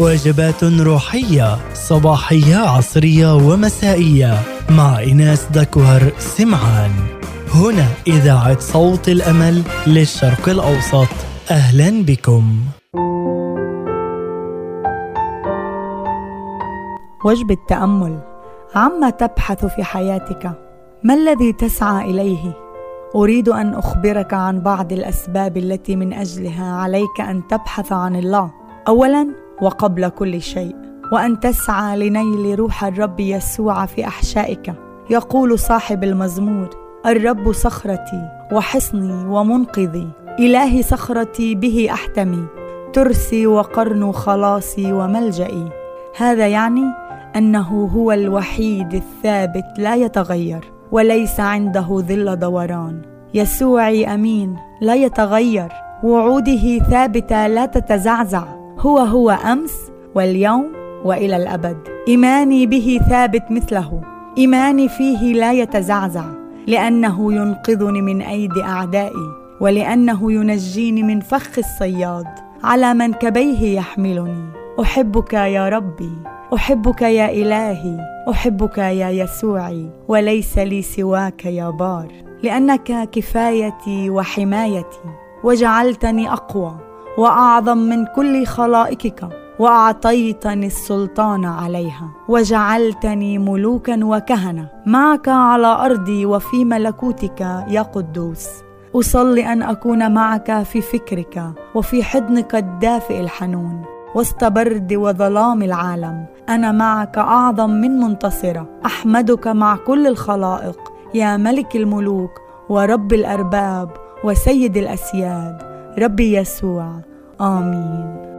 وجبات روحية صباحية عصرية ومسائية. مع إناس دكوهر سمعان. هنا إذاعة صوت الأمل للشرق الأوسط. أهلا بكم. وجبة تأمل عما تبحث في حياتك. ما الذي تسعى إليه؟ أريد أن أخبرك عن بعض الأسباب التي من أجلها عليك أن تبحث عن الله. أولاً وقبل كل شيء وأن تسعى لنيل روح الرب يسوع في أحشائك. يقول صاحب المزمور الرب صخرتي وحصني ومنقذي إلهي صخرتي به أحتمي. ترسي وقرن خلاصي وملجئي. هذا يعني أنه هو الوحيد الثابت لا يتغير وليس عنده ظل دوران. يسوعي أمين لا يتغير. وعوده ثابتة لا تتزعزع. هو هو أمس واليوم وإلى الأبد. إيماني به ثابت مثله. إيماني فيه لا يتزعزع لأنه ينقذني من أيدي أعدائي ولأنه ينجيني من فخ الصياد. على منكبيه يحملني. أحبك يا ربي أحبك يا إلهي أحبك يا يسوعي وليس لي سواك يا بار. لأنك كفايتي وحمايتي وجعلتني أقوى. وأعظم من كل خلائقك وأعطيتني السلطان عليها وجعلتني ملوكا وكهنة. معك على أرضي وفي ملكوتك يا قدوس. أصلي أن أكون معك في فكرك وفي حضنك الدافئ الحنون. وسط برد وظلام العالم. أنا معك أعظم من منتصرة. أحمدك مع كل الخلائق. يا ملك الملوك ورب الأرباب وسيد الأسياد. ربي يسوع امين